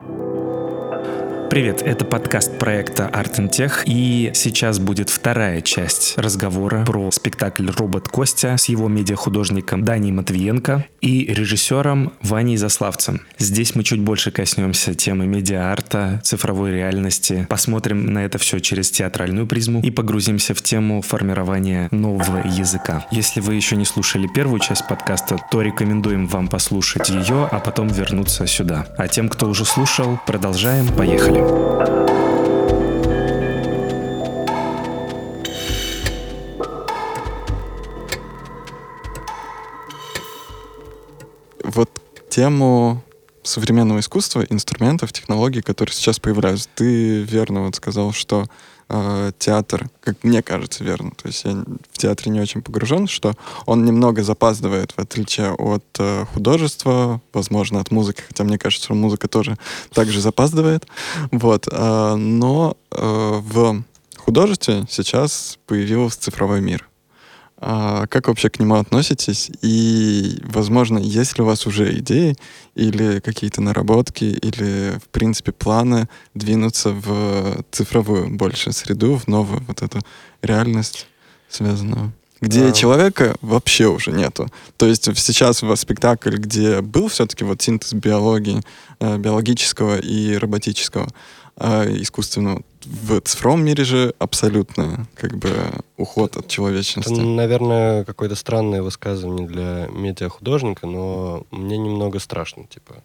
you Привет, это подкаст проекта Art and Tech, и сейчас будет вторая часть разговора про спектакль «Робот Костя» с его медиахудожником Даней Матвиенко и режиссером Ваней Заславцем. Здесь мы чуть больше коснемся темы медиа-арта, цифровой реальности, посмотрим на это все через театральную призму и погрузимся в тему формирования нового языка. Если вы еще не слушали первую часть подкаста, то рекомендуем вам послушать ее, а потом вернуться сюда. А тем, кто уже слушал, продолжаем, поехали. Вот тему современного искусства, инструментов, технологий, которые сейчас появляются. Ты верно вот сказал, что э, театр, как мне кажется, верно, то есть я в театре не очень погружен, что он немного запаздывает, в отличие от э, художества, возможно, от музыки, хотя мне кажется, что музыка тоже также запаздывает. Вот, э, но э, в художестве сейчас появился цифровой мир. А как вообще к нему относитесь? И, возможно, есть ли у вас уже идеи или какие-то наработки, или, в принципе, планы двинуться в цифровую больше среду, в новую вот эту реальность связанную? Где да. человека вообще уже нету. То есть сейчас вас спектакль, где был все-таки вот синтез биологии, э, биологического и роботического, э, искусственного, в цифровом мире же абсолютно как бы уход от человечности. Это, наверное, какое-то странное высказывание для медиахудожника, но мне немного страшно, типа.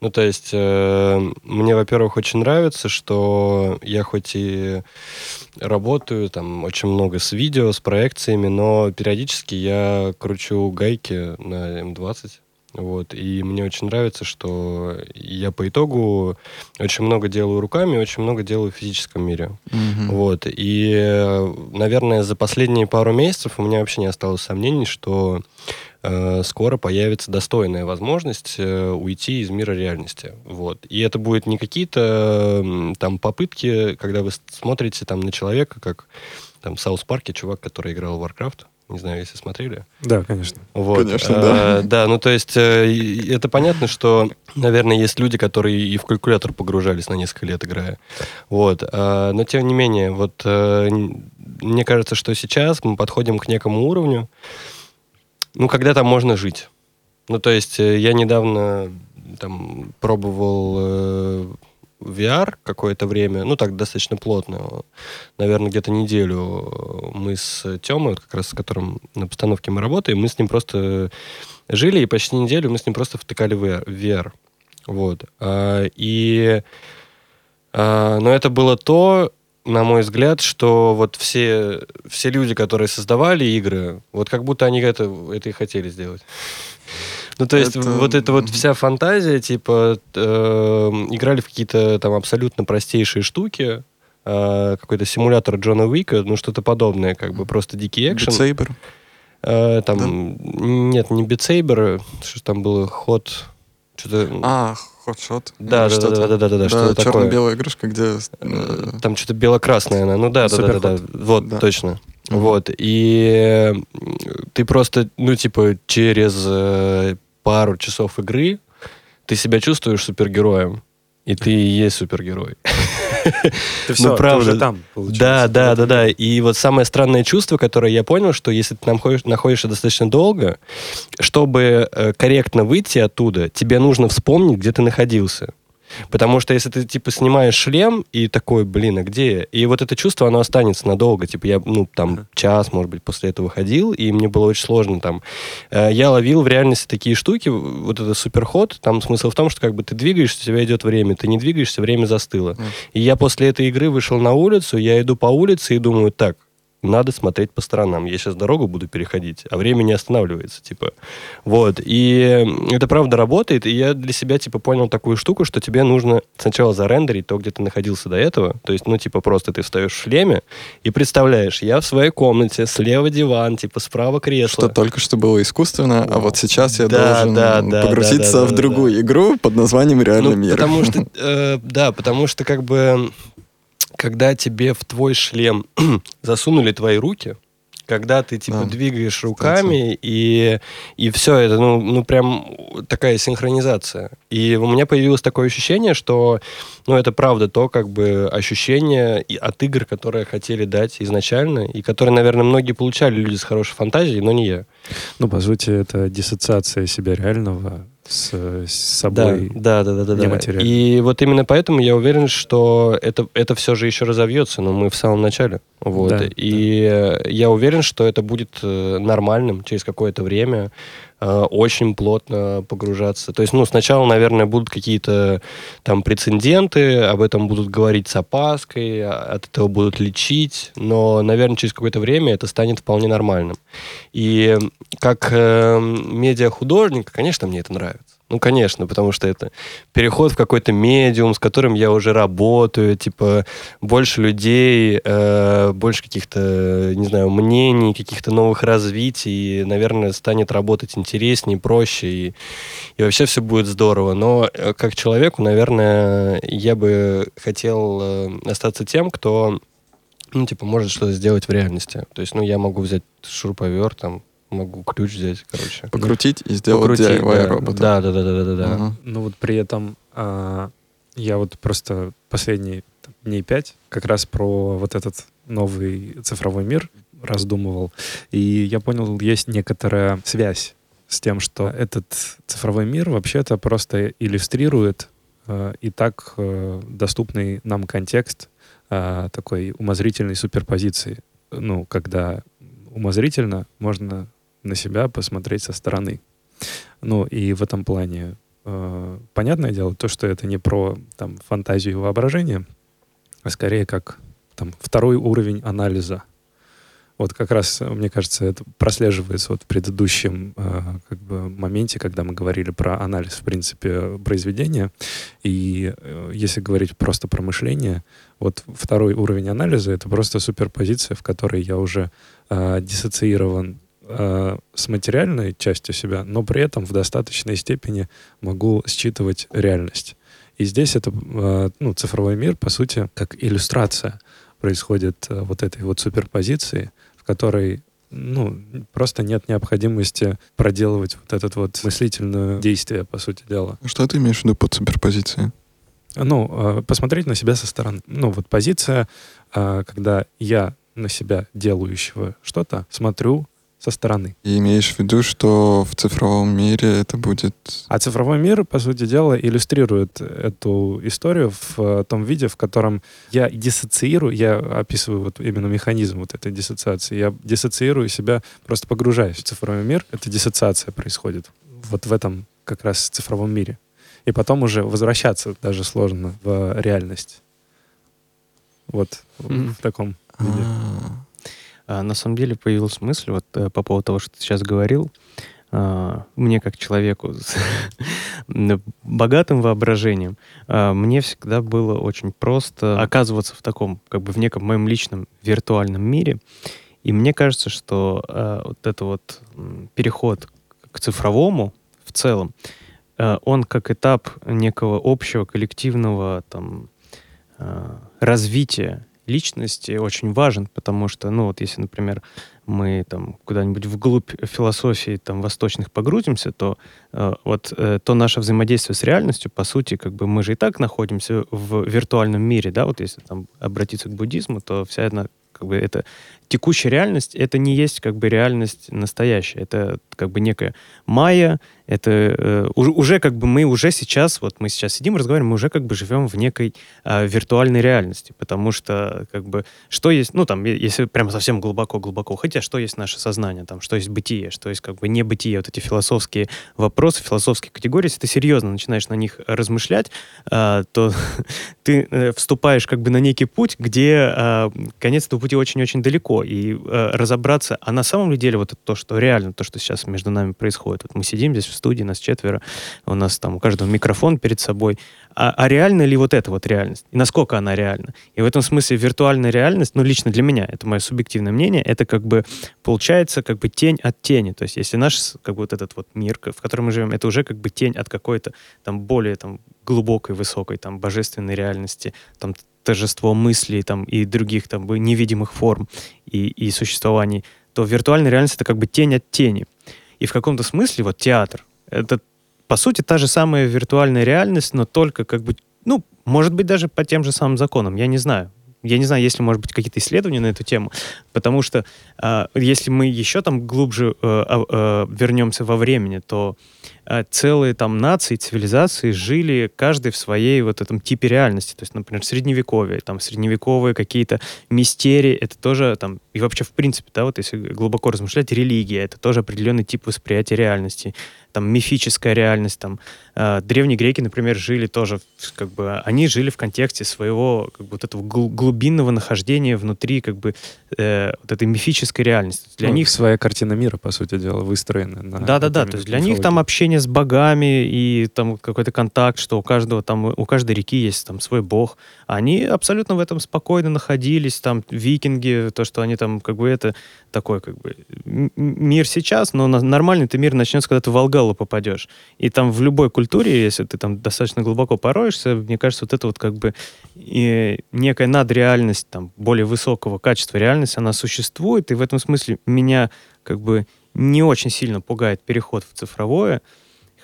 Ну, то есть, э, мне, во-первых, очень нравится, что я хоть и работаю, там, очень много с видео, с проекциями, но периодически я кручу гайки на М20, вот. И мне очень нравится, что я по итогу очень много делаю руками, очень много делаю в физическом мире. Mm-hmm. Вот. И, наверное, за последние пару месяцев у меня вообще не осталось сомнений, что э, скоро появится достойная возможность э, уйти из мира реальности. Вот. И это будет не какие-то э, там попытки, когда вы смотрите там на человека, как там в Саус Парке чувак, который играл в Warcraft, не знаю, если смотрели. Да, конечно. Вот. Конечно, да. А, да, ну то есть э, это понятно, что, наверное, есть люди, которые и в калькулятор погружались на несколько лет, играя. Вот. А, но тем не менее, вот э, мне кажется, что сейчас мы подходим к некому уровню, ну, когда там можно жить. Ну, то есть э, я недавно там пробовал VR какое-то время, ну так достаточно плотно, наверное, где-то неделю мы с Тёмой, как раз с которым на постановке мы работаем, мы с ним просто жили, и почти неделю мы с ним просто втыкали в VR. Вот. А, и... А, но это было то, на мой взгляд, что вот все, все люди, которые создавали игры, вот как будто они это, это и хотели сделать. Ну, то есть это... вот эта вот вся фантазия, типа, э, играли в какие-то там абсолютно простейшие штуки, э, какой-то симулятор Джона Уика, ну, что-то подобное, как бы просто дикий экшен. Битсейбер? Э, там, да? нет, не битсейбер, что там было, ход... Что-то... А, хот-шот. Да, да, да, да, да, да, да, да, что такое. черно-белая игрушка, где... Э, там что-то бело-красное, она. ну да, да, да, да, вот, точно. Вот, и ты просто, ну, типа, через э, пару часов игры ты себя чувствуешь супергероем. И ты и есть супергерой. Ты все, ну, правда. ты уже там, получается. Да, да, да, да. И вот самое странное чувство, которое я понял, что если ты находишь, находишься достаточно долго, чтобы э, корректно выйти оттуда, тебе нужно вспомнить, где ты находился. Потому что если ты, типа, снимаешь шлем и такой, блин, а где я? И вот это чувство, оно останется надолго. Типа, я, ну, там, час, может быть, после этого ходил, и мне было очень сложно там. Э, я ловил в реальности такие штуки, вот это суперход, там смысл в том, что как бы ты двигаешься, у тебя идет время, ты не двигаешься, время застыло. И я после этой игры вышел на улицу, я иду по улице и думаю, так, надо смотреть по сторонам. Я сейчас дорогу буду переходить, а время не останавливается, типа. Вот. И это правда работает, и я для себя, типа, понял такую штуку, что тебе нужно сначала зарендерить то, где ты находился до этого. То есть, ну, типа, просто ты встаешь в шлеме и представляешь, я в своей комнате, слева диван, типа, справа кресло. Что только что было искусственно, а вот сейчас я да, должен да, да, погрузиться да, да, да, в другую да. игру под названием «Реальный ну, мир». Потому что, э, да, потому что, как бы когда тебе в твой шлем засунули твои руки, когда ты типа Да, двигаешь руками и и все это ну ну прям такая синхронизация. И у меня появилось такое ощущение, что ну это правда то как бы ощущение от игр, которые хотели дать изначально и которые, наверное, многие получали люди с хорошей фантазией, но не я. Ну, по сути, это диссоциация себя реального с, с собой. Да, да, да, да, да. нематериально. И вот именно поэтому я уверен, что это, это все же еще разовьется, но мы в самом начале. Вот. Да, и э, я уверен, что это будет э, нормальным через какое-то время э, очень плотно погружаться. То есть, ну, сначала, наверное, будут какие-то там прецеденты, об этом будут говорить с опаской, а- от этого будут лечить, но, наверное, через какое-то время это станет вполне нормальным. И как э, медиахудожник, конечно, мне это нравится. Ну, конечно, потому что это переход в какой-то медиум, с которым я уже работаю, типа больше людей, э, больше каких-то, не знаю, мнений, каких-то новых развитий, наверное, станет работать интереснее, проще, и, и вообще все будет здорово. Но э, как человеку, наверное, я бы хотел э, остаться тем, кто ну, типа, может что-то сделать в реальности. То есть, ну, я могу взять шуруповерт, там, могу ключ взять, короче. Покрутить и сделать Покрутить, DIY да. робота. Да, да, да, да, да, да. Ага. Ну вот при этом а, я вот просто последние там, дней пять как раз про вот этот новый цифровой мир раздумывал. И я понял, есть некоторая связь с тем, что этот цифровой мир вообще-то просто иллюстрирует э, и так э, доступный нам контекст э, такой умозрительной суперпозиции. Ну, когда умозрительно можно на себя посмотреть со стороны. Ну, и в этом плане э, понятное дело, то, что это не про там, фантазию и воображение, а скорее как там, второй уровень анализа. Вот как раз, мне кажется, это прослеживается вот в предыдущем э, как бы моменте, когда мы говорили про анализ, в принципе, произведения. И э, если говорить просто про мышление, вот второй уровень анализа — это просто суперпозиция, в которой я уже э, диссоциирован э, с материальной частью себя, но при этом в достаточной степени могу считывать реальность. И здесь это, э, ну, цифровой мир, по сути, как иллюстрация происходит э, вот этой вот суперпозиции, в которой ну, просто нет необходимости проделывать вот это вот мыслительное действие, по сути дела. Что ты имеешь в виду под суперпозицией? Ну, посмотреть на себя со стороны. Ну, вот позиция, когда я на себя делающего что-то смотрю со стороны. И имеешь в виду, что в цифровом мире это будет... А цифровой мир, по сути дела, иллюстрирует эту историю в э, том виде, в котором я диссоциирую, я описываю вот именно механизм вот этой диссоциации. Я диссоциирую себя, просто погружаюсь в цифровой мир. Эта диссоциация происходит вот в этом как раз цифровом мире. И потом уже возвращаться даже сложно в реальность. Вот Мгм. в таком виде. А, А, на самом деле появилась мысль вот э, по поводу того, что ты сейчас говорил. А, мне как человеку с богатым воображением, а, мне всегда было очень просто оказываться в таком, как бы в неком моем личном виртуальном мире. И мне кажется, что а, вот это вот переход к цифровому в целом, а, он как этап некого общего коллективного там а, развития личности очень важен, потому что, ну вот если, например, мы там куда-нибудь вглубь философии там восточных погрузимся, то э, вот э, то наше взаимодействие с реальностью, по сути, как бы мы же и так находимся в виртуальном мире, да, вот если там обратиться к буддизму, то вся одна как бы это текущая реальность, это не есть как бы реальность настоящая, это как бы некая майя, это э, уже, уже как бы мы уже сейчас, вот мы сейчас сидим, разговариваем, мы уже как бы живем в некой э, виртуальной реальности, потому что как бы что есть, ну там, если прямо совсем глубоко-глубоко уходить, а что есть наше сознание, там, что есть бытие, что есть как бы не бытие, вот эти философские вопросы, философские категории, если ты серьезно начинаешь на них размышлять, э, то ты э, вступаешь как бы на некий путь, где э, конец этого пути очень-очень далеко, и э, разобраться, а на самом ли деле вот это то, что реально, то, что сейчас между нами происходит. Вот мы сидим здесь в студии, нас четверо, у нас там у каждого микрофон перед собой, а, а реальна ли вот эта вот реальность? И насколько она реальна? И в этом смысле виртуальная реальность, ну, лично для меня, это мое субъективное мнение, это как бы получается как бы тень от тени. То есть если наш как бы вот этот вот мир, в котором мы живем, это уже как бы тень от какой-то там более там глубокой, высокой, там божественной реальности, там торжество мыслей там и других там невидимых форм и, и существований, то виртуальная реальность это как бы тень от тени. И в каком-то смысле вот театр это по сути та же самая виртуальная реальность, но только как бы, ну, может быть даже по тем же самым законам, я не знаю. Я не знаю, есть ли, может быть, какие-то исследования на эту тему, потому что э, если мы еще там глубже э, э, вернемся во времени, то э, целые там нации, цивилизации жили каждый в своей вот этом типе реальности. То есть, например, средневековье, там средневековые какие-то мистерии, это тоже там, и вообще в принципе, да, вот если глубоко размышлять, религия, это тоже определенный тип восприятия реальности там мифическая реальность, там э, древние греки, например, жили тоже, как бы, они жили в контексте своего как бы, вот этого глубинного нахождения внутри как бы э, вот этой мифической реальности. Для ну, них своя картина мира, по сути дела, выстроена. На да, да, да. То есть для них там общение с богами и там какой-то контакт, что у каждого там у каждой реки есть там свой бог. Они абсолютно в этом спокойно находились, там викинги, то, что они там как бы это такой как бы мир сейчас, но нормальный-то мир начнется, когда ты в Волгалу попадешь. И там в любой культуре, если ты там достаточно глубоко пороешься, мне кажется, вот это вот как бы и некая надреальность, там, более высокого качества реальности, она существует, и в этом смысле меня как бы не очень сильно пугает переход в цифровое,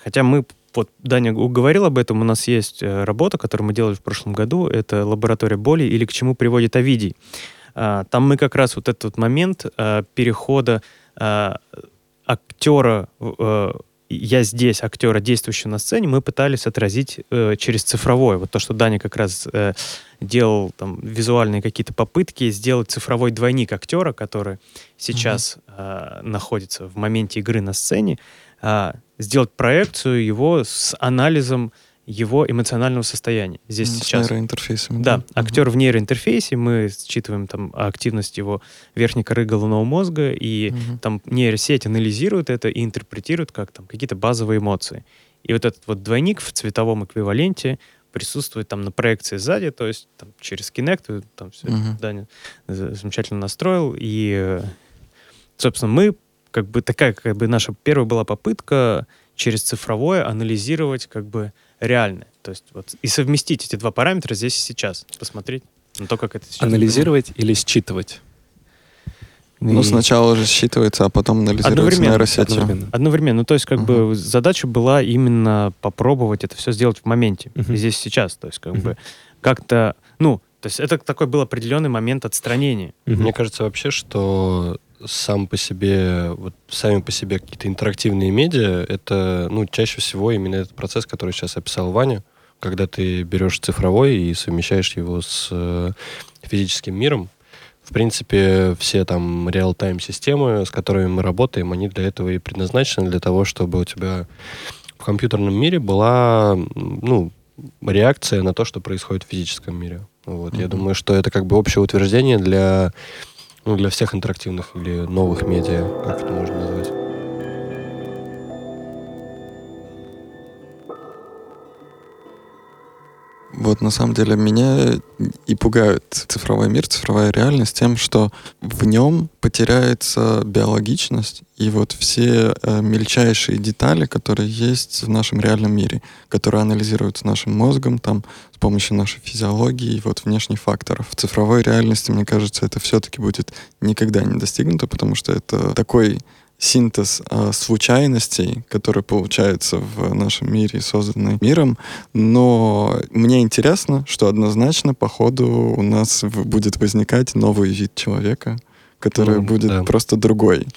хотя мы вот Даня говорил об этом, у нас есть э, работа, которую мы делали в прошлом году, это лаборатория боли или к чему приводит Овидий. А, там мы как раз вот этот момент а, перехода а, актера я здесь, актера, действующего на сцене, мы пытались отразить э, через цифровое. Вот то, что Даня как раз э, делал там визуальные какие-то попытки сделать цифровой двойник актера, который сейчас mm-hmm. э, находится в моменте игры на сцене, э, сделать проекцию его с анализом его эмоционального состояния. Здесь с сейчас... нейроинтерфейсами. Да, да. актер в нейроинтерфейсе, мы считываем там активность его верхней коры головного мозга, и угу. там нейросеть анализирует это и интерпретирует как там какие-то базовые эмоции. И вот этот вот двойник в цветовом эквиваленте присутствует там на проекции сзади, то есть там через Kinect, там все uh-huh. Даня замечательно настроил, и, собственно, мы, как бы такая, как бы наша первая была попытка через цифровое анализировать как бы реальное. То есть вот и совместить эти два параметра здесь и сейчас, посмотреть на то, как это сейчас. Анализировать или считывать? Ну, и... сначала же считывается, а потом анализируется одновременно, нейросетью. Одновременно. одновременно. Ну, то есть, как uh-huh. бы, задача была именно попробовать это все сделать в моменте, uh-huh. здесь сейчас. То есть, как uh-huh. бы, как-то, ну, то есть, это такой был определенный момент отстранения. Uh-huh. Мне кажется вообще, что сам по себе, вот сами по себе какие-то интерактивные медиа, это, ну, чаще всего именно этот процесс, который сейчас описал Ваня, когда ты берешь цифровой и совмещаешь его с э, физическим миром. В принципе, все там реал-тайм системы, с которыми мы работаем, они для этого и предназначены, для того, чтобы у тебя в компьютерном мире была, ну, реакция на то, что происходит в физическом мире. Вот. Mm-hmm. Я думаю, что это как бы общее утверждение для ну, для всех интерактивных или новых медиа, как это можно назвать. Вот на самом деле меня и пугает цифровой мир, цифровая реальность тем, что в нем потеряется биологичность и вот все э, мельчайшие детали, которые есть в нашем реальном мире, которые анализируются нашим мозгом, там, с помощью нашей физиологии и вот внешних факторов. В цифровой реальности, мне кажется, это все-таки будет никогда не достигнуто, потому что это такой синтез э, случайностей, которые получаются в нашем мире, созданный миром. Но мне интересно, что однозначно по ходу у нас будет возникать новый вид человека, который ну, будет да. просто другой.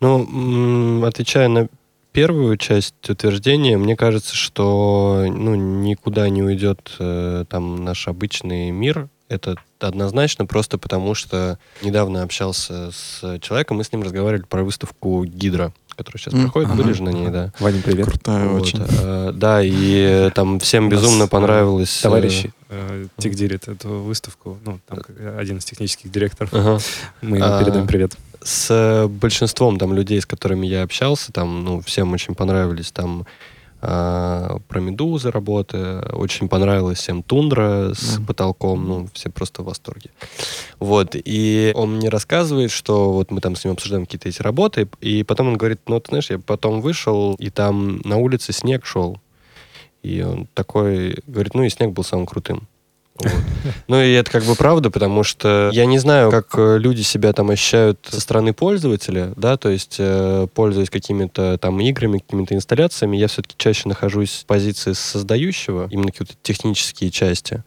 Ну, отвечая на первую часть утверждения, мне кажется, что ну, никуда не уйдет э, там наш обычный мир. Это однозначно, просто потому что недавно общался с человеком, мы с ним разговаривали про выставку Гидра которая сейчас mm, проходит, ага, были же на ней, да. Ваня, привет. Крутая вот, очень. Э, да, и там всем безумно понравилось. Э, товарищ э, эту выставку, ну, там один из технических директоров. Ага. Мы ему а, передаем привет. С большинством там людей, с которыми я общался, там, ну, всем очень понравились там а, про медузы работы. Очень понравилась всем тундра с mm. потолком. Ну, все просто в восторге. Вот. И он мне рассказывает, что вот мы там с ним обсуждаем какие-то эти работы, и потом он говорит, ну, ты знаешь, я потом вышел, и там на улице снег шел. И он такой говорит, ну и снег был самым крутым. Ну и это как бы правда, потому что я не знаю, как э, люди себя там ощущают со стороны пользователя, да, то есть э, пользуясь какими-то там играми, какими-то инсталляциями, я все-таки чаще нахожусь в позиции создающего, именно какие-то технические части.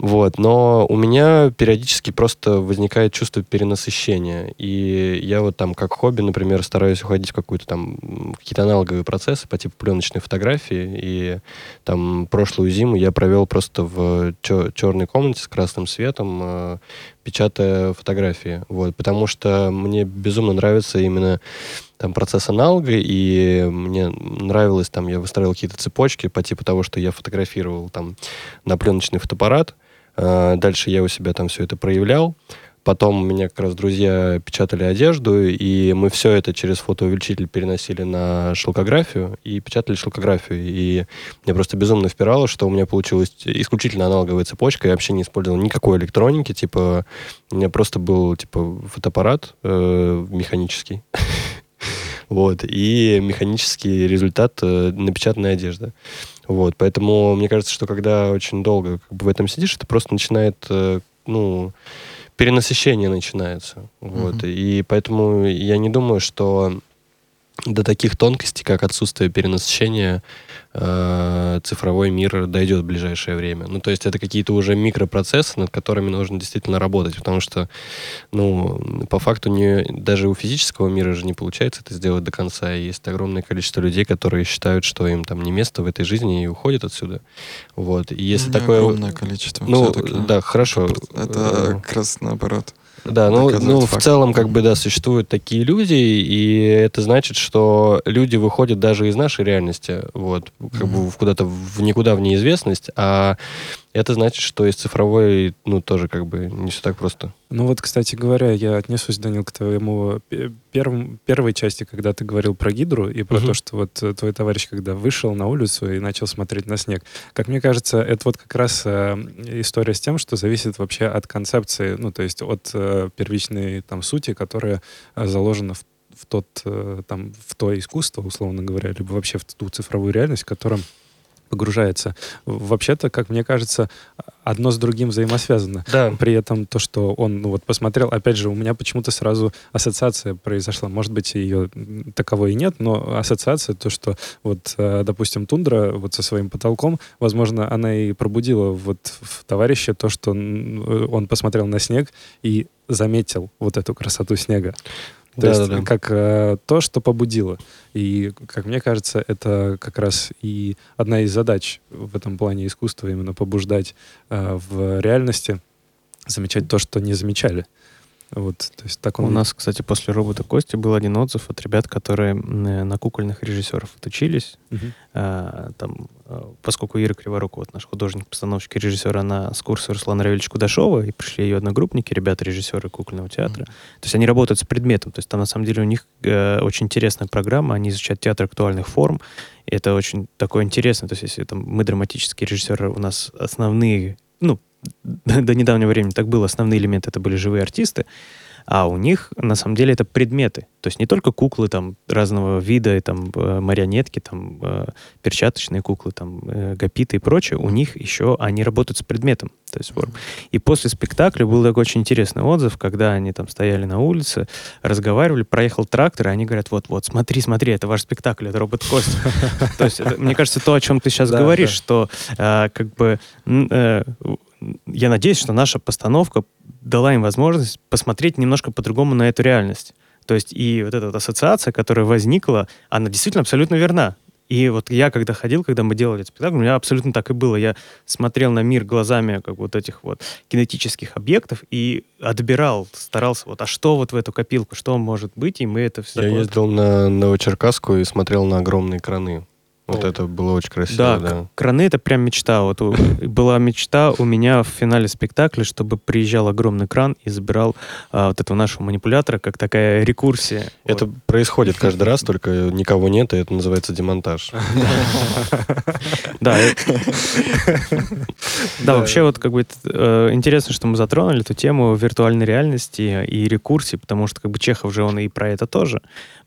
Вот. Но у меня периодически просто возникает чувство перенасыщения. И я вот там как хобби, например, стараюсь уходить в какую-то там какие-то аналоговые процессы по типу пленочной фотографии. И там прошлую зиму я провел просто в черной комнате с красным светом, э, печатая фотографии. Вот, потому что мне безумно нравится именно там процесс аналога, и мне нравилось, там, я выстраивал какие-то цепочки по типу того, что я фотографировал там на пленочный фотоаппарат, дальше я у себя там все это проявлял, Потом у меня как раз друзья печатали одежду, и мы все это через фотоувеличитель переносили на шелкографию и печатали шелкографию. И мне просто безумно впирало, что у меня получилась исключительно аналоговая цепочка. Я вообще не использовал никакой электроники. Типа, у меня просто был типа фотоаппарат э, механический. Вот, и механический результат э, напечатанная одежда. Вот, поэтому мне кажется, что когда очень долго как бы, в этом сидишь, это просто начинает, э, ну, перенасыщение начинается. Вот. Mm-hmm. И поэтому я не думаю, что до таких тонкостей, как отсутствие перенасыщения, э, цифровой мир дойдет в ближайшее время. Ну, то есть это какие-то уже микропроцессы, над которыми нужно действительно работать, потому что, ну, по факту не, даже у физического мира же не получается это сделать до конца. И есть огромное количество людей, которые считают, что им там не место в этой жизни и уходят отсюда. Вот. И если не такое... огромное количество. Ну, да, хорошо. Это, это как раз наоборот. Да, ну, ну в целом, как бы, да, существуют такие люди, и это значит, что люди выходят даже из нашей реальности, вот, как mm-hmm. бы куда-то в никуда в неизвестность, а это значит, что из цифровой, ну, тоже как бы не все так просто. Ну вот, кстати говоря, я отнесусь, Данил, к твоему первым, первой части, когда ты говорил про гидру и про uh-huh. то, что вот э, твой товарищ, когда вышел на улицу и начал смотреть на снег. Как мне кажется, это вот как раз э, история с тем, что зависит вообще от концепции, ну, то есть от э, первичной там сути, которая э, заложена в в тот, э, там, в то искусство, условно говоря, либо вообще в ту цифровую реальность, в котором погружается. Вообще-то, как мне кажется, одно с другим взаимосвязано. Да. При этом то, что он ну, вот посмотрел, опять же, у меня почему-то сразу ассоциация произошла. Может быть, ее таковой и нет, но ассоциация, то, что вот, э, допустим, тундра вот со своим потолком, возможно, она и пробудила вот в товарище то, что он посмотрел на снег и заметил вот эту красоту снега. То да, есть да, да. как э, то, что побудило. И, как мне кажется, это как раз и одна из задач в этом плане искусства именно побуждать э, в реальности замечать то, что не замечали. Вот, то есть так он... У нас, кстати, после робота Кости был один отзыв от ребят, которые на кукольных режиссеров отучились. Угу. А, там, а, поскольку Ира Криворук, вот наш художник, постановщик и режиссер, она с курса Руслана Равильевича Кудашова, и пришли ее одногруппники, ребята-режиссеры кукольного театра. Угу. То есть они работают с предметом. То есть там, на самом деле, у них э, очень интересная программа. Они изучают театр актуальных форм. И это очень такое интересно. То есть если там мы драматические режиссеры, у нас основные ну, до недавнего времени так было, основные элементы это были живые артисты, а у них на самом деле это предметы. То есть не только куклы там разного вида, там э, марионетки, там э, перчаточные куклы, там э, гапиты и прочее, у них еще они работают с предметом. То есть форм. И после спектакля был такой очень интересный отзыв, когда они там стояли на улице, разговаривали, проехал трактор, и они говорят, вот-вот, смотри, смотри, это ваш спектакль, это робот Кость. То есть, мне кажется, то, о чем ты сейчас говоришь, что как бы я надеюсь, что наша постановка дала им возможность посмотреть немножко по-другому на эту реальность. То есть и вот эта вот ассоциация, которая возникла, она действительно абсолютно верна. И вот я, когда ходил, когда мы делали этот спектакль, у меня абсолютно так и было. Я смотрел на мир глазами как вот этих вот кинетических объектов и отбирал, старался, вот, а что вот в эту копилку, что может быть, и мы это все... Я ездил на Новочеркасску и смотрел на огромные краны. Вот это было очень красиво, да. да. Краны — это прям мечта. Вот была мечта у меня в финале спектакля, чтобы приезжал огромный кран и забирал а, вот этого нашего манипулятора, как такая рекурсия. Это вот. происходит каждый раз, только никого нет, и это называется демонтаж. Да. Да, вообще вот как бы э, интересно, что мы затронули эту тему виртуальной реальности и рекурсии, потому что как бы Чехов же он и про это тоже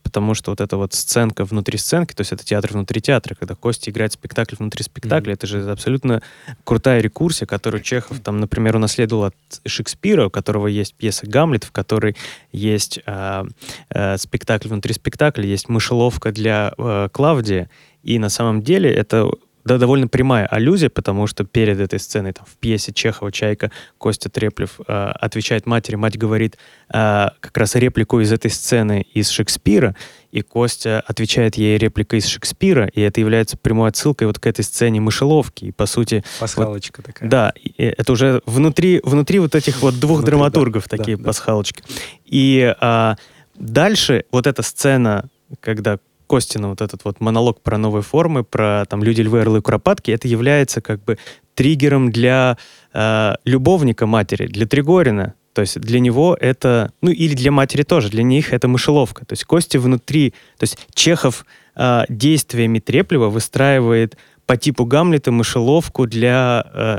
потому что вот эта вот сценка внутри сценки, то есть это театр внутри театра, театре, когда Костя играет спектакль внутри спектакля, mm-hmm. это же абсолютно крутая рекурсия, которую Чехов, там, например, унаследовал от Шекспира, у которого есть пьеса «Гамлет», в которой есть э, э, спектакль внутри спектакля, есть мышеловка для э, Клавдия, и на самом деле это да, довольно прямая аллюзия, потому что перед этой сценой там, в пьесе Чехова «Чайка» Костя Треплев э, отвечает матери, мать говорит э, как раз реплику из этой сцены из Шекспира, и Костя отвечает ей репликой из Шекспира, и это является прямой отсылкой вот к этой сцене мышеловки. И, по сути... Пасхалочка вот, такая. Да, это уже внутри, внутри вот этих вот двух внутри, драматургов да, такие да, пасхалочки. Да. И а, дальше вот эта сцена, когда Костина вот этот вот монолог про новые формы, про там люди, львы, орлы, куропатки, это является как бы триггером для э, любовника матери, для Тригорина. То есть для него это, ну или для матери тоже, для них это мышеловка. То есть Кости внутри, то есть Чехов э, действиями Треплева выстраивает по типу Гамлета мышеловку для э,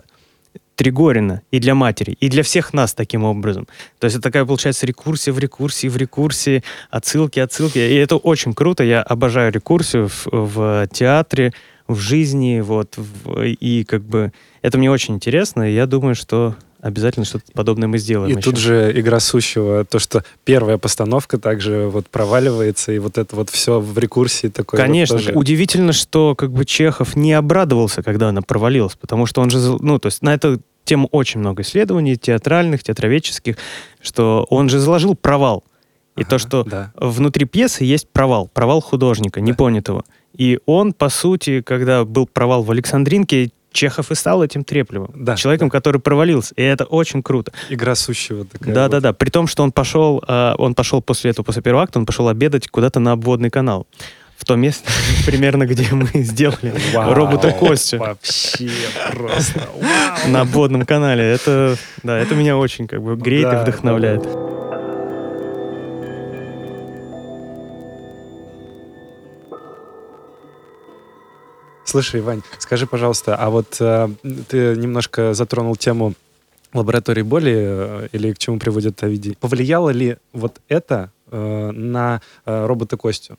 Тригорина и для матери, и для всех нас таким образом. То есть это такая, получается, рекурсия в рекурсии, в рекурсии, отсылки, отсылки. И это очень круто. Я обожаю рекурсию в, в театре, в жизни, вот, в, и как бы это мне очень интересно, и я думаю, что обязательно что-то подобное мы сделаем. И еще. тут же игра сущего, то, что первая постановка также вот проваливается, и вот это вот все в рекурсии такое. Конечно, вот тоже... удивительно, что как бы Чехов не обрадовался, когда она провалилась, потому что он же, ну, то есть на эту тему очень много исследований, театральных, театроведческих, что он же заложил провал. И ага, то, что да. внутри пьесы есть провал, провал художника, да. непонятого. И он, по сути, когда был провал в Александринке, Чехов и стал этим Треплевым. Да, человеком, да. который провалился. И это очень круто. Игра сущего такая. Да, вот. да, да. При том, что он пошел, э, он пошел после этого, после первого акта, он пошел обедать куда-то на обводный канал. В то место, примерно, где мы сделали робота Костю. Вообще просто. На обводном канале. Это, да, это меня очень как бы греет и вдохновляет. Слушай, Вань, скажи, пожалуйста, а вот э, ты немножко затронул тему лаборатории боли э, или к чему приводит Овидий. Повлияло ли вот это э, на э, робота Костю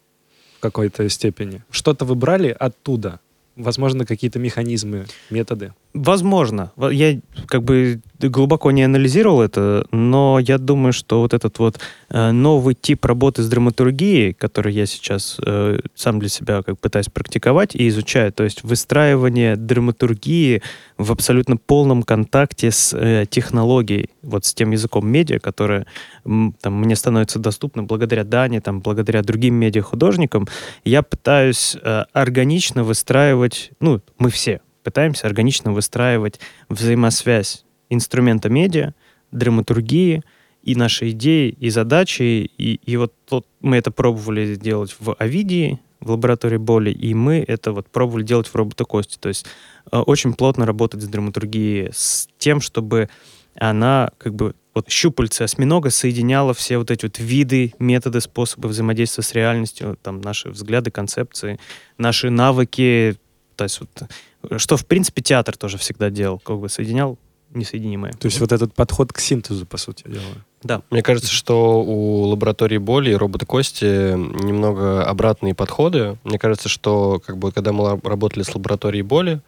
в какой-то степени? Что-то вы брали оттуда? Возможно, какие-то механизмы, методы? Возможно. Я как бы глубоко не анализировал это, но я думаю, что вот этот вот э, новый тип работы с драматургией, который я сейчас э, сам для себя как пытаюсь практиковать и изучаю, то есть выстраивание драматургии в абсолютно полном контакте с э, технологией, вот с тем языком медиа, которое там, мне становится доступно благодаря Дане, там, благодаря другим медиа-художникам, я пытаюсь органично выстраивать, ну, мы все, пытаемся органично выстраивать взаимосвязь инструмента медиа, драматургии и наши идеи, и задачи. И, и вот тот, мы это пробовали сделать в Авидии, в лаборатории боли, и мы это вот пробовали делать в роботокости. То есть э, очень плотно работать с драматургией, с тем, чтобы она как бы вот щупальце осьминога соединяла все вот эти вот виды, методы, способы взаимодействия с реальностью, там наши взгляды, концепции, наши навыки, то есть вот что, в принципе, театр тоже всегда делал, как бы соединял несоединимое. То есть вот этот подход к синтезу, по сути дела. Да. Мне кажется, что у лаборатории боли и робота Кости немного обратные подходы. Мне кажется, что как бы когда мы работали с лабораторией боли,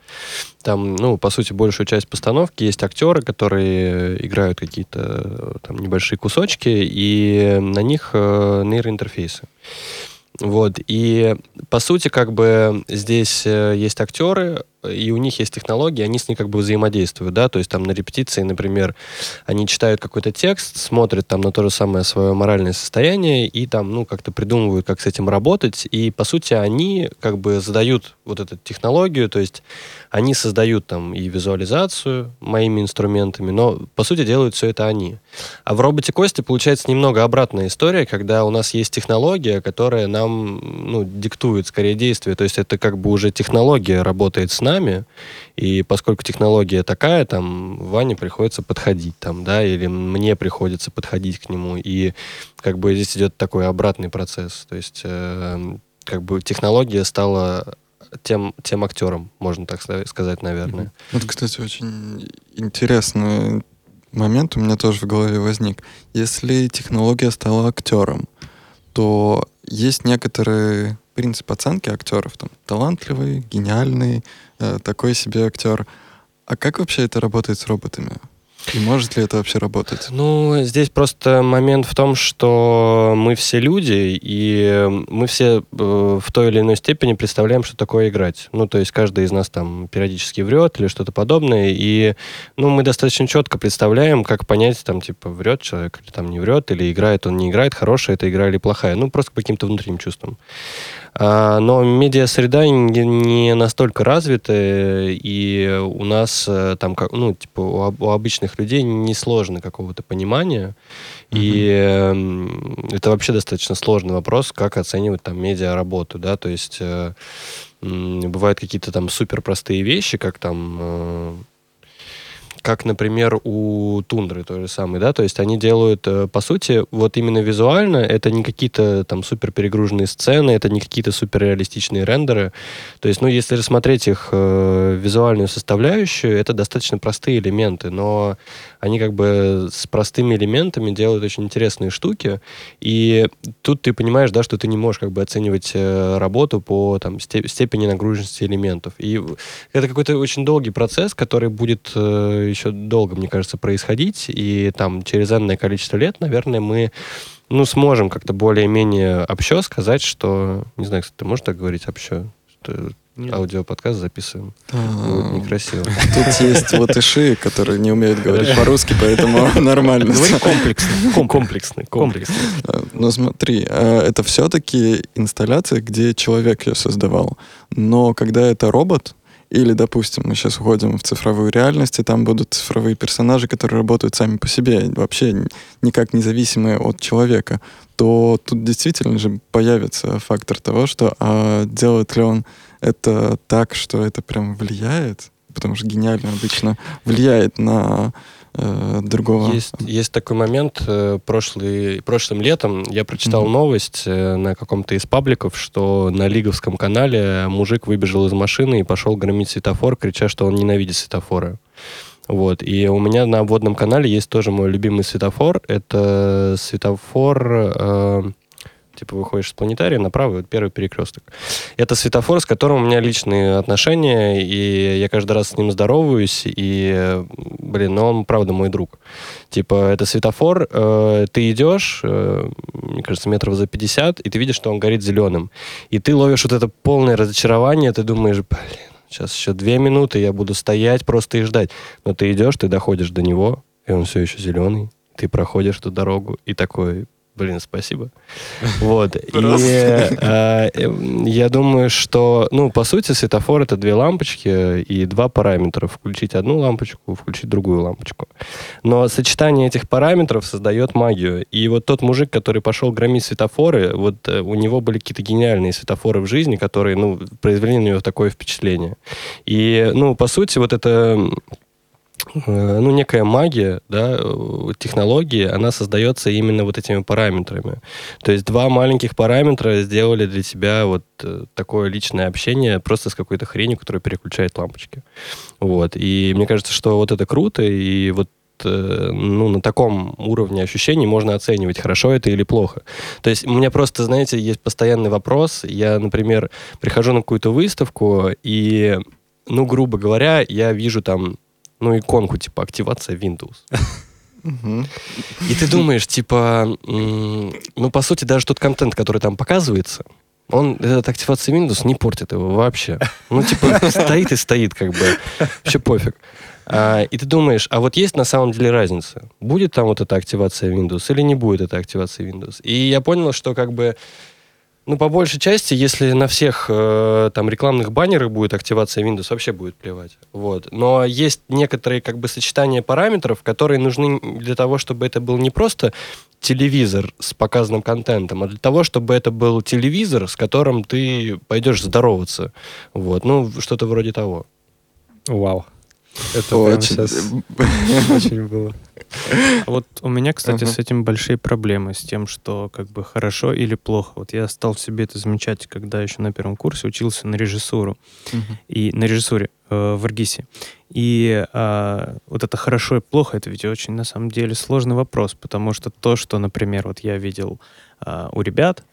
там, ну, по сути, большую часть постановки есть актеры, которые играют какие-то там небольшие кусочки, и на них э, нейроинтерфейсы. Вот, и по сути, как бы здесь э, есть актеры, и у них есть технологии, они с ней как бы взаимодействуют, да, то есть там на репетиции, например, они читают какой-то текст, смотрят там на то же самое свое моральное состояние и там, ну, как-то придумывают, как с этим работать, и, по сути, они как бы задают вот эту технологию, то есть они создают там и визуализацию моими инструментами, но, по сути, делают все это они. А в роботе Кости получается немного обратная история, когда у нас есть технология, которая нам, ну, диктует скорее действие, то есть это как бы уже технология работает с нами, и поскольку технология такая, там, Ване приходится подходить, там, да, или мне приходится подходить к нему, и как бы здесь идет такой обратный процесс, то есть э, как бы технология стала тем, тем актером, можно так сказать, наверное. Вот, кстати, очень интересный момент у меня тоже в голове возник. Если технология стала актером, то есть некоторые принцип оценки актеров. Там, талантливый, гениальный, такой себе актер. А как вообще это работает с роботами? И может ли это вообще работать? Ну, здесь просто момент в том, что мы все люди, и мы все э, в той или иной степени представляем, что такое играть. Ну, то есть каждый из нас там периодически врет или что-то подобное, и ну, мы достаточно четко представляем, как понять, там, типа, врет человек или там не врет, или играет он, не играет, хорошая это игра или плохая. Ну, просто по каким-то внутренним чувствам. А, но медиа-среда не настолько развита, и у нас э, там, ну, типа, у обычных людей не сложно какого-то понимания. Mm-hmm. И э, это вообще достаточно сложный вопрос, как оценивать там медиа-работу, да, то есть э, бывают какие-то там супер простые вещи, как там э, как, например, у Тундры то же самое, да, то есть они делают, э, по сути, вот именно визуально, это не какие-то там супер перегруженные сцены, это не какие-то супер реалистичные рендеры, то есть, ну, если рассмотреть их э, визуальную составляющую, это достаточно простые элементы, но они как бы с простыми элементами делают очень интересные штуки, и тут ты понимаешь, да, что ты не можешь как бы оценивать э, работу по там степени нагруженности элементов, и это какой-то очень долгий процесс, который будет э, еще долго, мне кажется, происходить, и там через энное количество лет, наверное, мы ну, сможем как-то более-менее общо сказать, что... Не знаю, кстати, ты можешь так говорить общо? Что нет. аудиоподкаст записываем. Будет некрасиво. Тут есть латыши, которые не умеют говорить по-русски, поэтому нормально. Говори комплексно. Комплексный. Комплексный. Но смотри, а, это все-таки инсталляция, где человек ее создавал. Но когда это робот, или, допустим, мы сейчас уходим в цифровую реальность, и там будут цифровые персонажи, которые работают сами по себе, вообще никак независимые от человека, то тут действительно же появится фактор того, что а делает ли он это так, что это прям влияет, потому что гениально обычно влияет на э, другого. Есть, есть такой момент. Э, прошлый, прошлым летом я прочитал mm-hmm. новость э, на каком-то из пабликов, что на Лиговском канале мужик выбежал из машины и пошел громить светофор, крича, что он ненавидит светофоры. Вот. И у меня на обводном канале есть тоже мой любимый светофор. Это светофор... Э, типа выходишь с планетария направо, вот первый перекресток. Это светофор, с которым у меня личные отношения, и я каждый раз с ним здороваюсь, и, блин, ну он, правда, мой друг. Типа, это светофор, э, ты идешь, э, мне кажется, метров за 50, и ты видишь, что он горит зеленым. И ты ловишь вот это полное разочарование, ты думаешь, блин, сейчас еще две минуты, я буду стоять просто и ждать. Но ты идешь, ты доходишь до него, и он все еще зеленый, ты проходишь эту дорогу, и такой, Блин, спасибо. Вот. И э, я думаю, что, ну, по сути, светофор это две лампочки и два параметра. Включить одну лампочку, включить другую лампочку. Но сочетание этих параметров создает магию. И вот тот мужик, который пошел громить светофоры, вот э, у него были какие-то гениальные светофоры в жизни, которые, ну, произвели на него такое впечатление. И, ну, по сути, вот это ну, некая магия, да, э, технологии, она создается именно вот этими параметрами. То есть два маленьких параметра сделали для тебя вот э, такое личное общение просто с какой-то хренью, которая переключает лампочки. Вот. И мне кажется, что вот это круто, и вот ну, на таком уровне ощущений можно оценивать, хорошо это или плохо. То есть у меня просто, знаете, есть постоянный вопрос. Я, например, прихожу на какую-то выставку, и, ну, грубо говоря, я вижу там ну, иконку, типа, активация Windows. И ты думаешь, типа, ну, по сути, даже тот контент, который там показывается, он, этот активация Windows не портит его вообще. Ну, типа, стоит и стоит, как бы. Вообще пофиг. А, и ты думаешь, а вот есть на самом деле разница? Будет там вот эта активация Windows или не будет эта активация Windows? И я понял, что как бы ну, по большей части, если на всех э, там рекламных баннерах будет активация Windows, вообще будет плевать. Вот. Но есть некоторые как бы сочетания параметров, которые нужны для того, чтобы это был не просто телевизор с показанным контентом, а для того, чтобы это был телевизор, с которым ты пойдешь здороваться. Вот. Ну, что-то вроде того. Вау. Это очень... сейчас очень было. Вот у меня, кстати, с этим большие проблемы, с тем, что как бы хорошо или плохо. Вот я стал себе это замечать, когда еще на первом курсе учился на режиссуру. И на режиссуре э, в Аргисе. И а, вот это хорошо и плохо, это ведь очень на самом деле сложный вопрос, потому что то, что, например, вот я видел а, у ребят,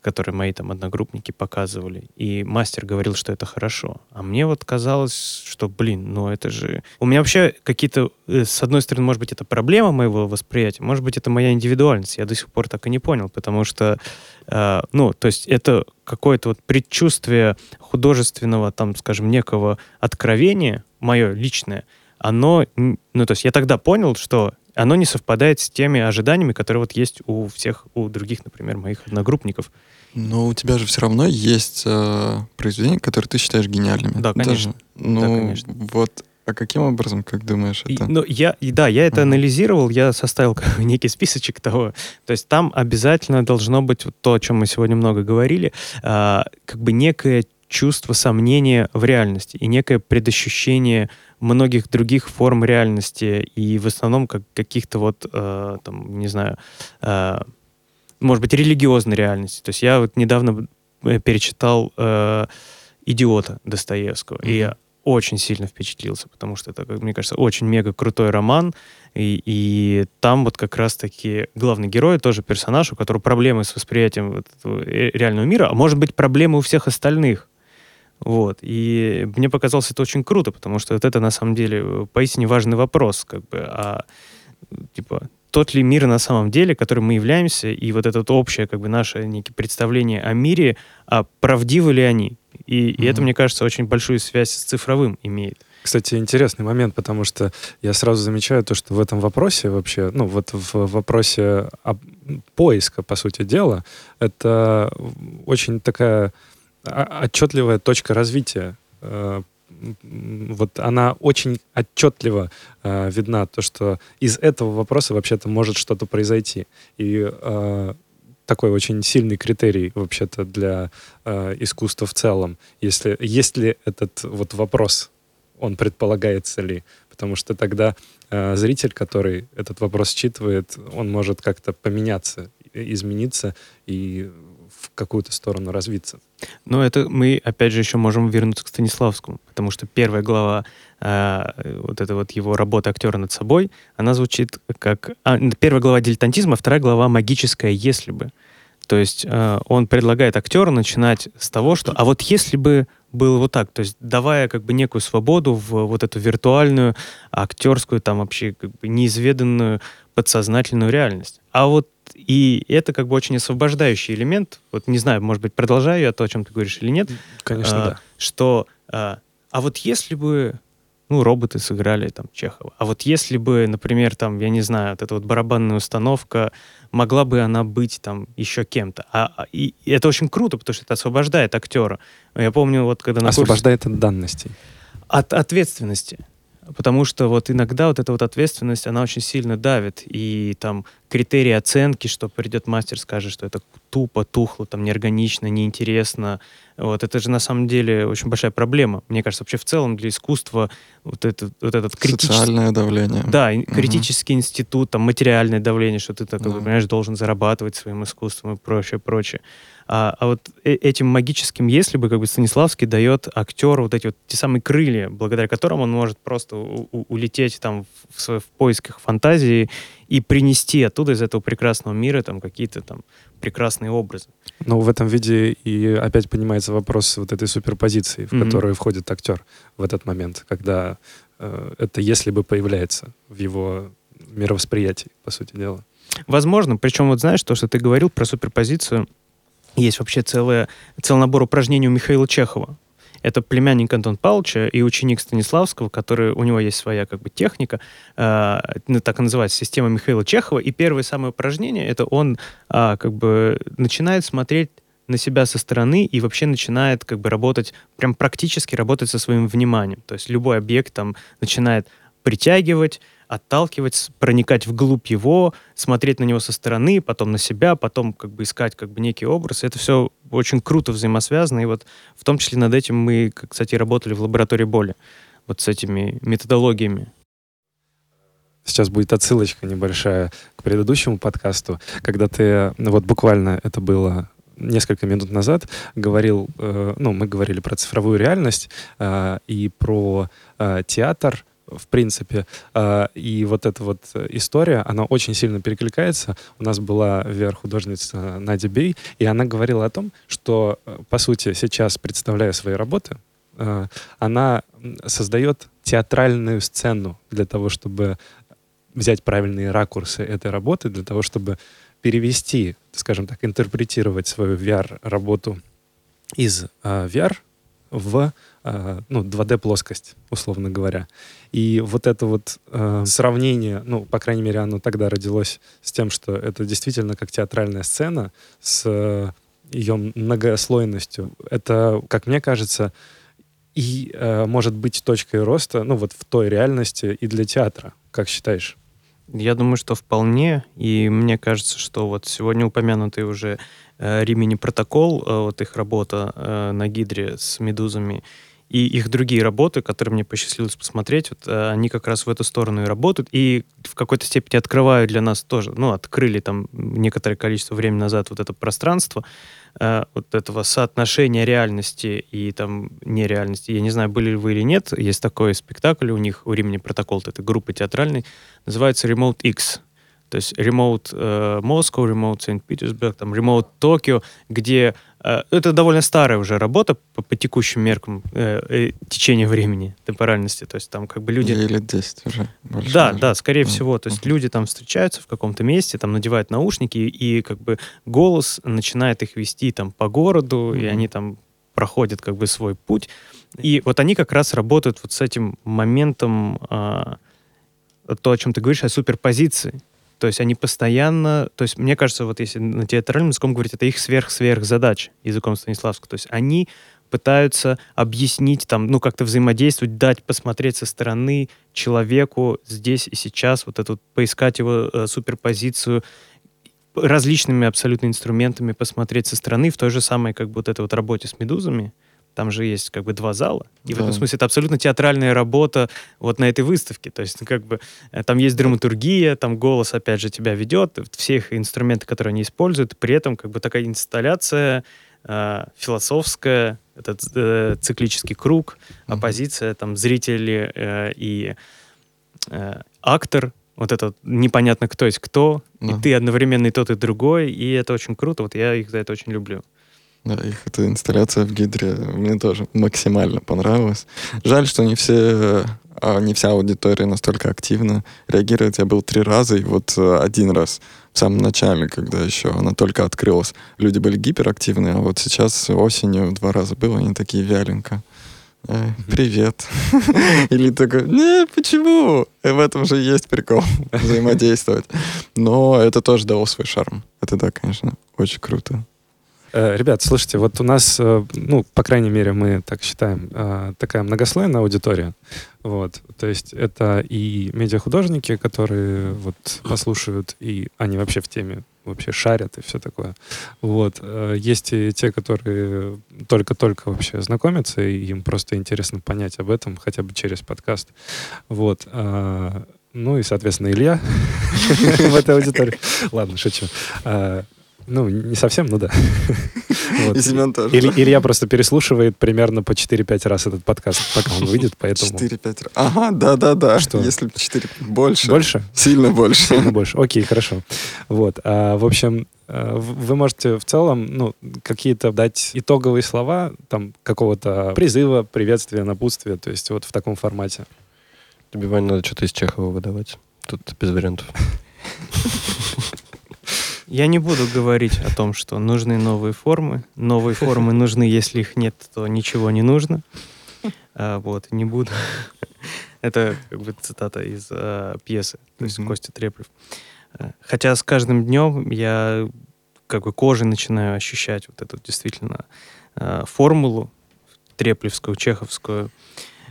которые мои там одногруппники показывали, и мастер говорил, что это хорошо. А мне вот казалось, что, блин, ну это же... У меня вообще какие-то, э, с одной стороны, может быть, это проблема моего восприятия, может быть, это моя индивидуальность. Я до сих пор так и не понял, потому что, э, ну, то есть это какое-то вот предчувствие художественного, там, скажем, некого откровения, мое личное, оно, ну, то есть я тогда понял, что оно не совпадает с теми ожиданиями, которые вот есть у всех, у других, например, моих одногруппников. Но у тебя же все равно есть э, произведения, которые ты считаешь гениальными. Да, конечно. Даже. Ну, Да, конечно. вот, а каким образом, как думаешь, И, это? ну, я, и да, я это анализировал, я составил некий списочек того. То есть там обязательно должно быть вот то, о чем мы сегодня много говорили, а, как бы некое чувство сомнения в реальности и некое предощущение многих других форм реальности и в основном как каких-то вот, э, там, не знаю, э, может быть, религиозной реальности. То есть я вот недавно э, перечитал э, «Идиота» Достоевского, и Мгм. я очень сильно впечатлился, потому что это, мне кажется, очень мега крутой роман, и, и там вот как раз-таки главный герой, тоже персонаж, у которого проблемы с восприятием вот этого э, реального мира, а может быть проблемы у всех остальных. Вот. И мне показалось это очень круто, потому что вот это на самом деле поистине важный вопрос, как бы, а типа тот ли мир на самом деле, которым мы являемся, и вот это общее, как бы, наше некие представление о мире, а правдивы ли они? И, и это, мне кажется, очень большую связь с цифровым имеет. Кстати, интересный момент, потому что я сразу замечаю то, что в этом вопросе вообще, ну вот в вопросе об- поиска, по сути дела, это очень такая отчетливая точка развития. Э, Вот она очень отчетливо э, видна, то, что из этого вопроса вообще-то может что-то произойти. И э, такой очень сильный критерий вообще-то для искусства в целом. Если, есть ли этот вот вопрос он предполагается ли. Потому что тогда э, зритель, который этот вопрос считывает, он может как-то поменяться, измениться и в какую-то сторону развиться. Но это мы, опять же, еще можем вернуться к Станиславскому, потому что первая глава э, вот эта вот его работа актера над собой, она звучит как... а, первая глава дилетантизма, вторая глава магическая «если бы». То есть э, он предлагает актеру начинать с того, что «а вот если бы было вот так», то есть давая как бы некую свободу в вот эту виртуальную, актерскую, там вообще как бы неизведанную подсознательную реальность. А вот и это как бы очень освобождающий элемент. Вот не знаю, может быть, продолжаю я то, о чем ты говоришь или нет. Конечно, А, да. Что, а, а вот если бы, ну, роботы сыграли там Чехова, а вот если бы, например, там, я не знаю, вот эта вот барабанная установка, могла бы она быть там еще кем-то. А, а- и, и это очень круто, потому что это освобождает актера. Я помню, вот когда на курсе- Освобождает от данностей. от ответственности. Потому что вот иногда вот эта вот ответственность, она очень сильно давит. И там критерии оценки, что придет мастер, скажет, что это тупо, тухло, там неорганично, неинтересно. Вот это же на самом деле очень большая проблема. Мне кажется, вообще в целом для искусства вот этот, вот этот критический... Социальное давление. Да, Мгм. критический институт, там материальное давление, что ты, так, Да. понимаешь, должен зарабатывать своим искусством и прочее, прочее. А, а вот э- этим магическим, если бы, как бы Станиславский дает актеру вот эти вот те самые крылья, благодаря которым он может просто у- у- улететь там в, сво- в поисках фантазии и принести оттуда из этого прекрасного мира там какие-то там прекрасные образы. Но в этом виде и опять понимается вопрос вот этой суперпозиции, в Мгм. которую входит актер в этот момент, когда э, это если бы появляется в его мировосприятии, по сути дела. Возможно, причем вот знаешь, то, что ты говорил про суперпозицию, есть вообще целое, целый набор упражнений у Михаила Чехова. Это племянник Антона Павловича и ученик Станиславского, который, у него есть своя как бы техника, э, ну, так и называется, система Михаила Чехова. И первое самое упражнение, это он а, как бы начинает смотреть на себя со стороны и вообще начинает как бы работать, прям практически работать со своим вниманием. То есть любой объект там начинает притягивать, отталкивать, проникать вглубь его, смотреть на него со стороны, потом на себя, потом как бы искать как бы некий образ. Это все очень круто взаимосвязано. И вот в том числе над этим мы, кстати, работали в лаборатории боли. Вот с этими методологиями. сейчас будет отсылочка небольшая к предыдущему подкасту, когда ты, вот буквально это было несколько минут назад говорил, э, ну, мы говорили про цифровую реальность э, и про э, театр, в принципе. Э, и вот эта вот история, она очень сильно перекликается. У нас была VR-художница Надя Бей, и она говорила о том, что, э, по сути, сейчас, представляя свои работы, э, она создает театральную сцену для того, чтобы взять правильные ракурсы этой работы, для того, чтобы перевести, скажем так, интерпретировать свою VR-работу из VR в э, ну, 2D-плоскость, условно говоря. И вот это вот э, сравнение, ну, по крайней мере, оно тогда родилось с тем, что это действительно как театральная сцена с ее многослойностью. Это, как мне кажется, и э, может быть точкой роста, ну, вот в той реальности и для театра. Как считаешь? Я думаю, что вполне. И мне кажется, что вот сегодня упомянутый уже э, Римини протокол, э, вот их работа э, на Гидре с медузами, и их другие работы, которые мне посчастливилось посмотреть, вот, э, они как раз в эту сторону и работают, и в какой-то степени открывают для нас тоже, ну, открыли там некоторое количество времени назад вот это пространство, э, вот этого соотношения реальности и там нереальности. Я не знаю, были ли вы или нет, есть такой спектакль у них, у Римени Протокол, это группа театральной, называется Remote X. То есть Remote э, Moscow, Remote St. там Remote Tokyo, где это довольно старая уже работа по, по текущим меркам э, э, течения времени, темпоральности. То есть там как бы люди... Лет 10 уже. Больше да, даже. да, скорее Ну, всего. То есть мгм. люди там встречаются в каком-то месте, там надевают наушники, и, как бы голос начинает их вести там по городу, и Мгм. они там проходят как бы свой путь. И вот они как раз работают вот с этим моментом, а, то, о чем ты говоришь, о суперпозиции. То есть они постоянно, то есть мне кажется, вот если на театральном языком говорить, это их сверх-сверх задач языком Станиславского. То есть они пытаются объяснить, там, ну, как-то взаимодействовать, дать посмотреть со стороны человеку здесь и сейчас, вот эту, поискать его э, суперпозицию, различными абсолютно инструментами посмотреть со стороны в той же самой, как бы вот этой вот работе с медузами. Там же есть как бы два зала. И в Да. этом смысле это абсолютно театральная работа вот на этой выставке. То есть ну, как бы э, там есть драматургия, там голос опять же тебя ведет, все их инструменты, которые они используют, при этом как бы такая инсталляция э, философская, этот э, циклический круг, оппозиция, там зрители э, и э, актор, вот это непонятно кто есть кто, Да. и ты одновременно и тот, и другой, и это очень круто, вот я их за это очень люблю. Да, их эта инсталляция в Гидре мне тоже максимально понравилась. Жаль, что не все, а, не вся аудитория настолько активно реагирует. Я был три раза, и вот э, один раз в самом начале, когда еще она только открылась, люди были гиперактивные, а вот сейчас осенью два раза было, они такие вяленько. Эй, привет. Или такой, не, почему? И в этом же есть прикол взаимодействовать. Но это тоже дало свой шарм. Это да, конечно, очень круто. Э, Ребят, слушайте, вот у нас, э, ну, по крайней мере, мы так считаем, э, такая многослойная аудитория. Вот. То есть это и медиахудожники, которые вот послушают, и они вообще в теме вообще шарят и все такое. Вот. Есть и те, которые только-только вообще знакомятся, и им просто интересно понять об этом хотя бы через подкаст. Вот. Ну и, соответственно, Илья в этой аудитории. Ладно, шучу. Ну, не совсем, ну да. Вот. И Семен тоже. Или, Илья просто переслушивает примерно по 4-5 раз этот подкаст, пока он выйдет, поэтому... 4-5 раз. Ага, да-да-да. Что? Если 4 больше. Больше? Сильно больше. Сильно больше. Окей, хорошо. Вот. А, в общем, э, вы можете в целом, ну, какие-то дать итоговые слова, там, какого-то призыва, приветствия, напутствия, то есть вот в таком формате. Тебе, Вань, надо что-то из Чехова выдавать. Тут без вариантов. Я не буду говорить о том, что нужны новые формы. Новые формы нужны, если их нет, то ничего не нужно. А, вот, не буду. Это как бы цитата из а, пьесы, то есть Мгм. Костя Треплев. А, Хотя с каждым днем я как бы кожей начинаю ощущать вот эту действительно а, формулу треплевскую, чеховскую.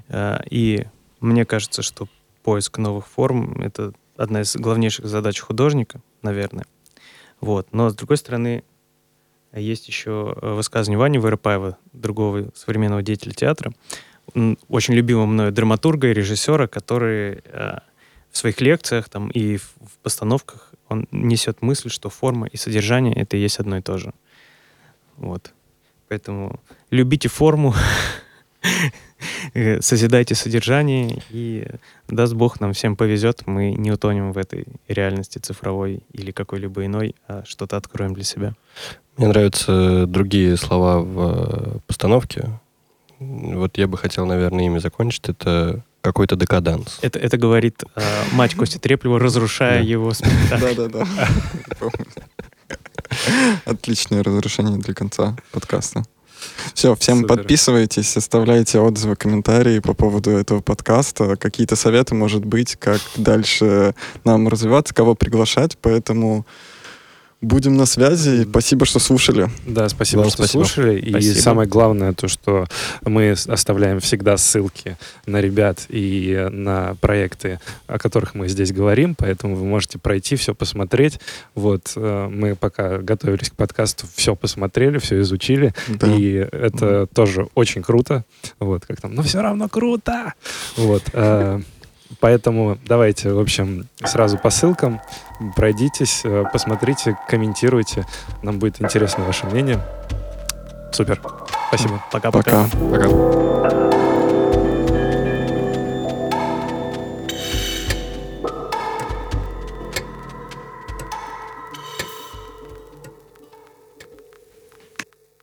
А, И мне кажется, что поиск новых форм — это одна из главнейших задач художника, наверное. Вот. Но, с другой стороны, есть еще э, высказывание Вани Воропаева, другого современного деятеля театра, очень любимого мною драматурга и режиссера, который э, в своих лекциях там и в, в постановках он несет мысль, что форма и содержание это и есть одно и то же. Вот. Поэтому любите форму, созидайте содержание, и даст Бог нам всем повезет, мы не утонем в этой реальности цифровой или какой-либо иной, а что-то откроем для себя. Мне нравятся другие слова в э, постановке. Вот я бы хотел, наверное, ими закончить. Это какой-то декаданс. Это, это говорит э, мать Кости Треплева, разрушая Да. его спектакль. Да-да-да. Отличное разрешение для конца подкаста. Все, всем Супер. подписывайтесь, оставляйте отзывы, комментарии по поводу этого подкаста. Какие-то советы, может быть, как дальше нам развиваться, кого приглашать. Поэтому будем на связи. Спасибо, что слушали. Да, спасибо, Вам что спасибо. слушали. И Спасибо. самое главное то, что мы оставляем всегда ссылки на ребят и на проекты, о которых мы здесь говорим, поэтому вы можете пройти, все посмотреть. Вот э, мы пока готовились к подкасту, все посмотрели, все изучили, Да. и это тоже очень круто. Вот как там, но все равно круто. Вот. Поэтому давайте, в общем, сразу по ссылкам пройдитесь, э, посмотрите, комментируйте. Нам будет интересно ваше мнение. Супер. Спасибо. Пока-пока. Пока. Пока.